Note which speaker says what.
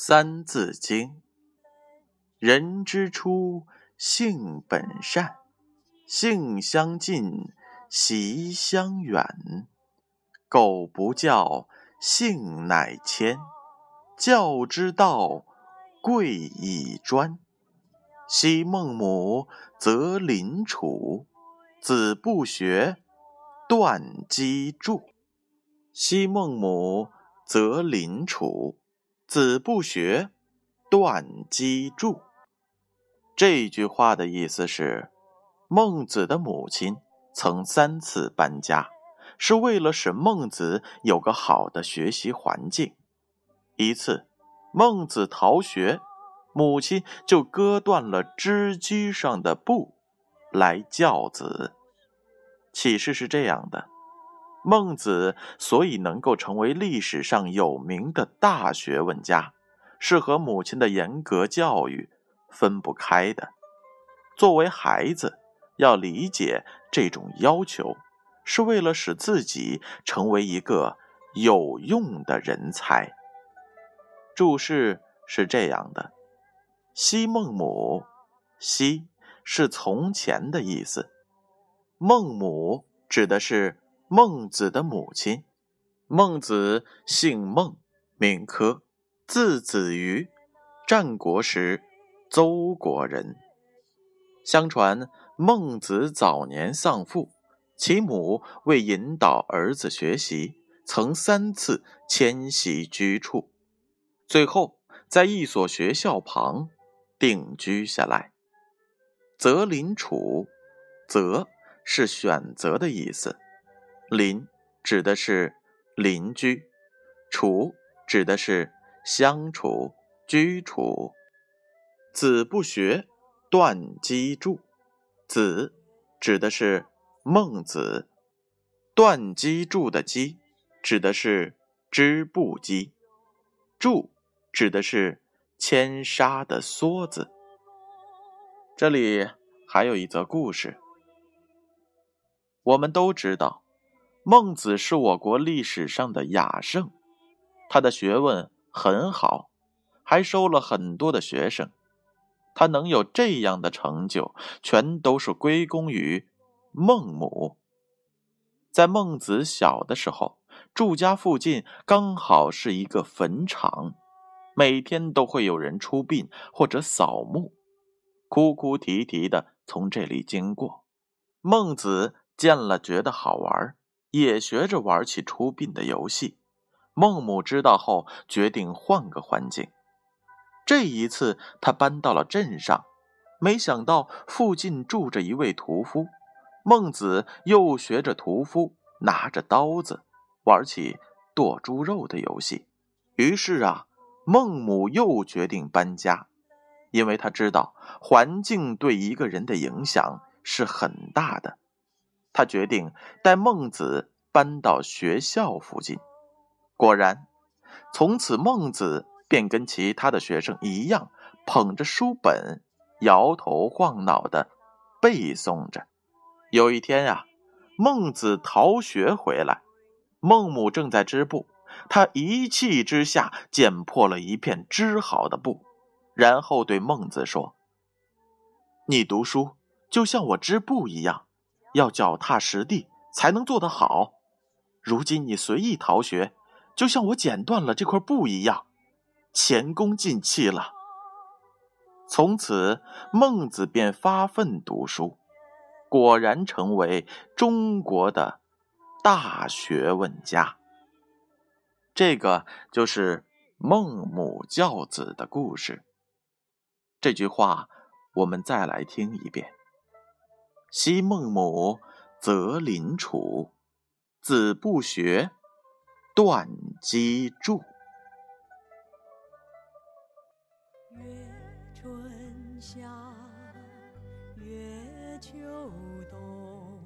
Speaker 1: 三字经：人之初，性本善，性相近，习相远。苟不教，性乃迁。教之道，贵以专。昔孟母，择邻处，子不学，断机杼。昔孟母，择邻处。子不学，断机杼。这句话的意思是，孟子的母亲曾三次搬家，是为了使孟子有个好的学习环境。一次，孟子逃学，母亲就割断了织机上的布，来教子。启示是这样的。孟子所以能够成为历史上有名的大学问家，是和母亲的严格教育分不开的。作为孩子，要理解这种要求，是为了使自己成为一个有用的人才。注释是这样的：“昔孟母，昔是从前的意思，孟母指的是。”孟子的母亲，孟子姓孟，名轲，字子瑜，战国时邹国人。相传孟子早年丧父，其母为引导儿子学习，曾三次迁徙居处，最后在一所学校旁定居下来。择邻处，择是选择的意思。邻指的是邻居，处指的是相处、居处。子不学，断机杼。子指的是孟子，断机杼的机指的是织布机，杼指的是牵纱的梭子。这里还有一则故事，我们都知道。孟子是我国历史上的雅圣，他的学问很好，还收了很多的学生。他能有这样的成就，全都是归功于孟母。在孟子小的时候，住家附近刚好是一个坟场，每天都会有人出殡或者扫墓，哭哭啼啼的从这里经过。孟子见了，觉得好玩。也学着玩起出殡的游戏。孟母知道后，决定换个环境。这一次，他搬到了镇上，没想到附近住着一位屠夫。孟子又学着屠夫，拿着刀子玩起剁猪肉的游戏。于是啊，孟母又决定搬家，因为他知道环境对一个人的影响是很大的。他决定带孟子搬到学校附近。果然，从此孟子便跟其他的学生一样，捧着书本，摇头晃脑的背诵着。有一天呀，孟子逃学回来，孟母正在织布，他一气之下剪破了一片织好的布，然后对孟子说：“你读书就像我织布一样。”要脚踏实地才能做得好。如今你随意逃学，就像我剪断了这块布一样，前功尽弃了。从此，孟子便发奋读书，果然成为中国的大学问家。这个就是孟母教子的故事。这句话，我们再来听一遍。昔孟母，择邻处，子不学，断机杼。
Speaker 2: 春夏，月秋冬，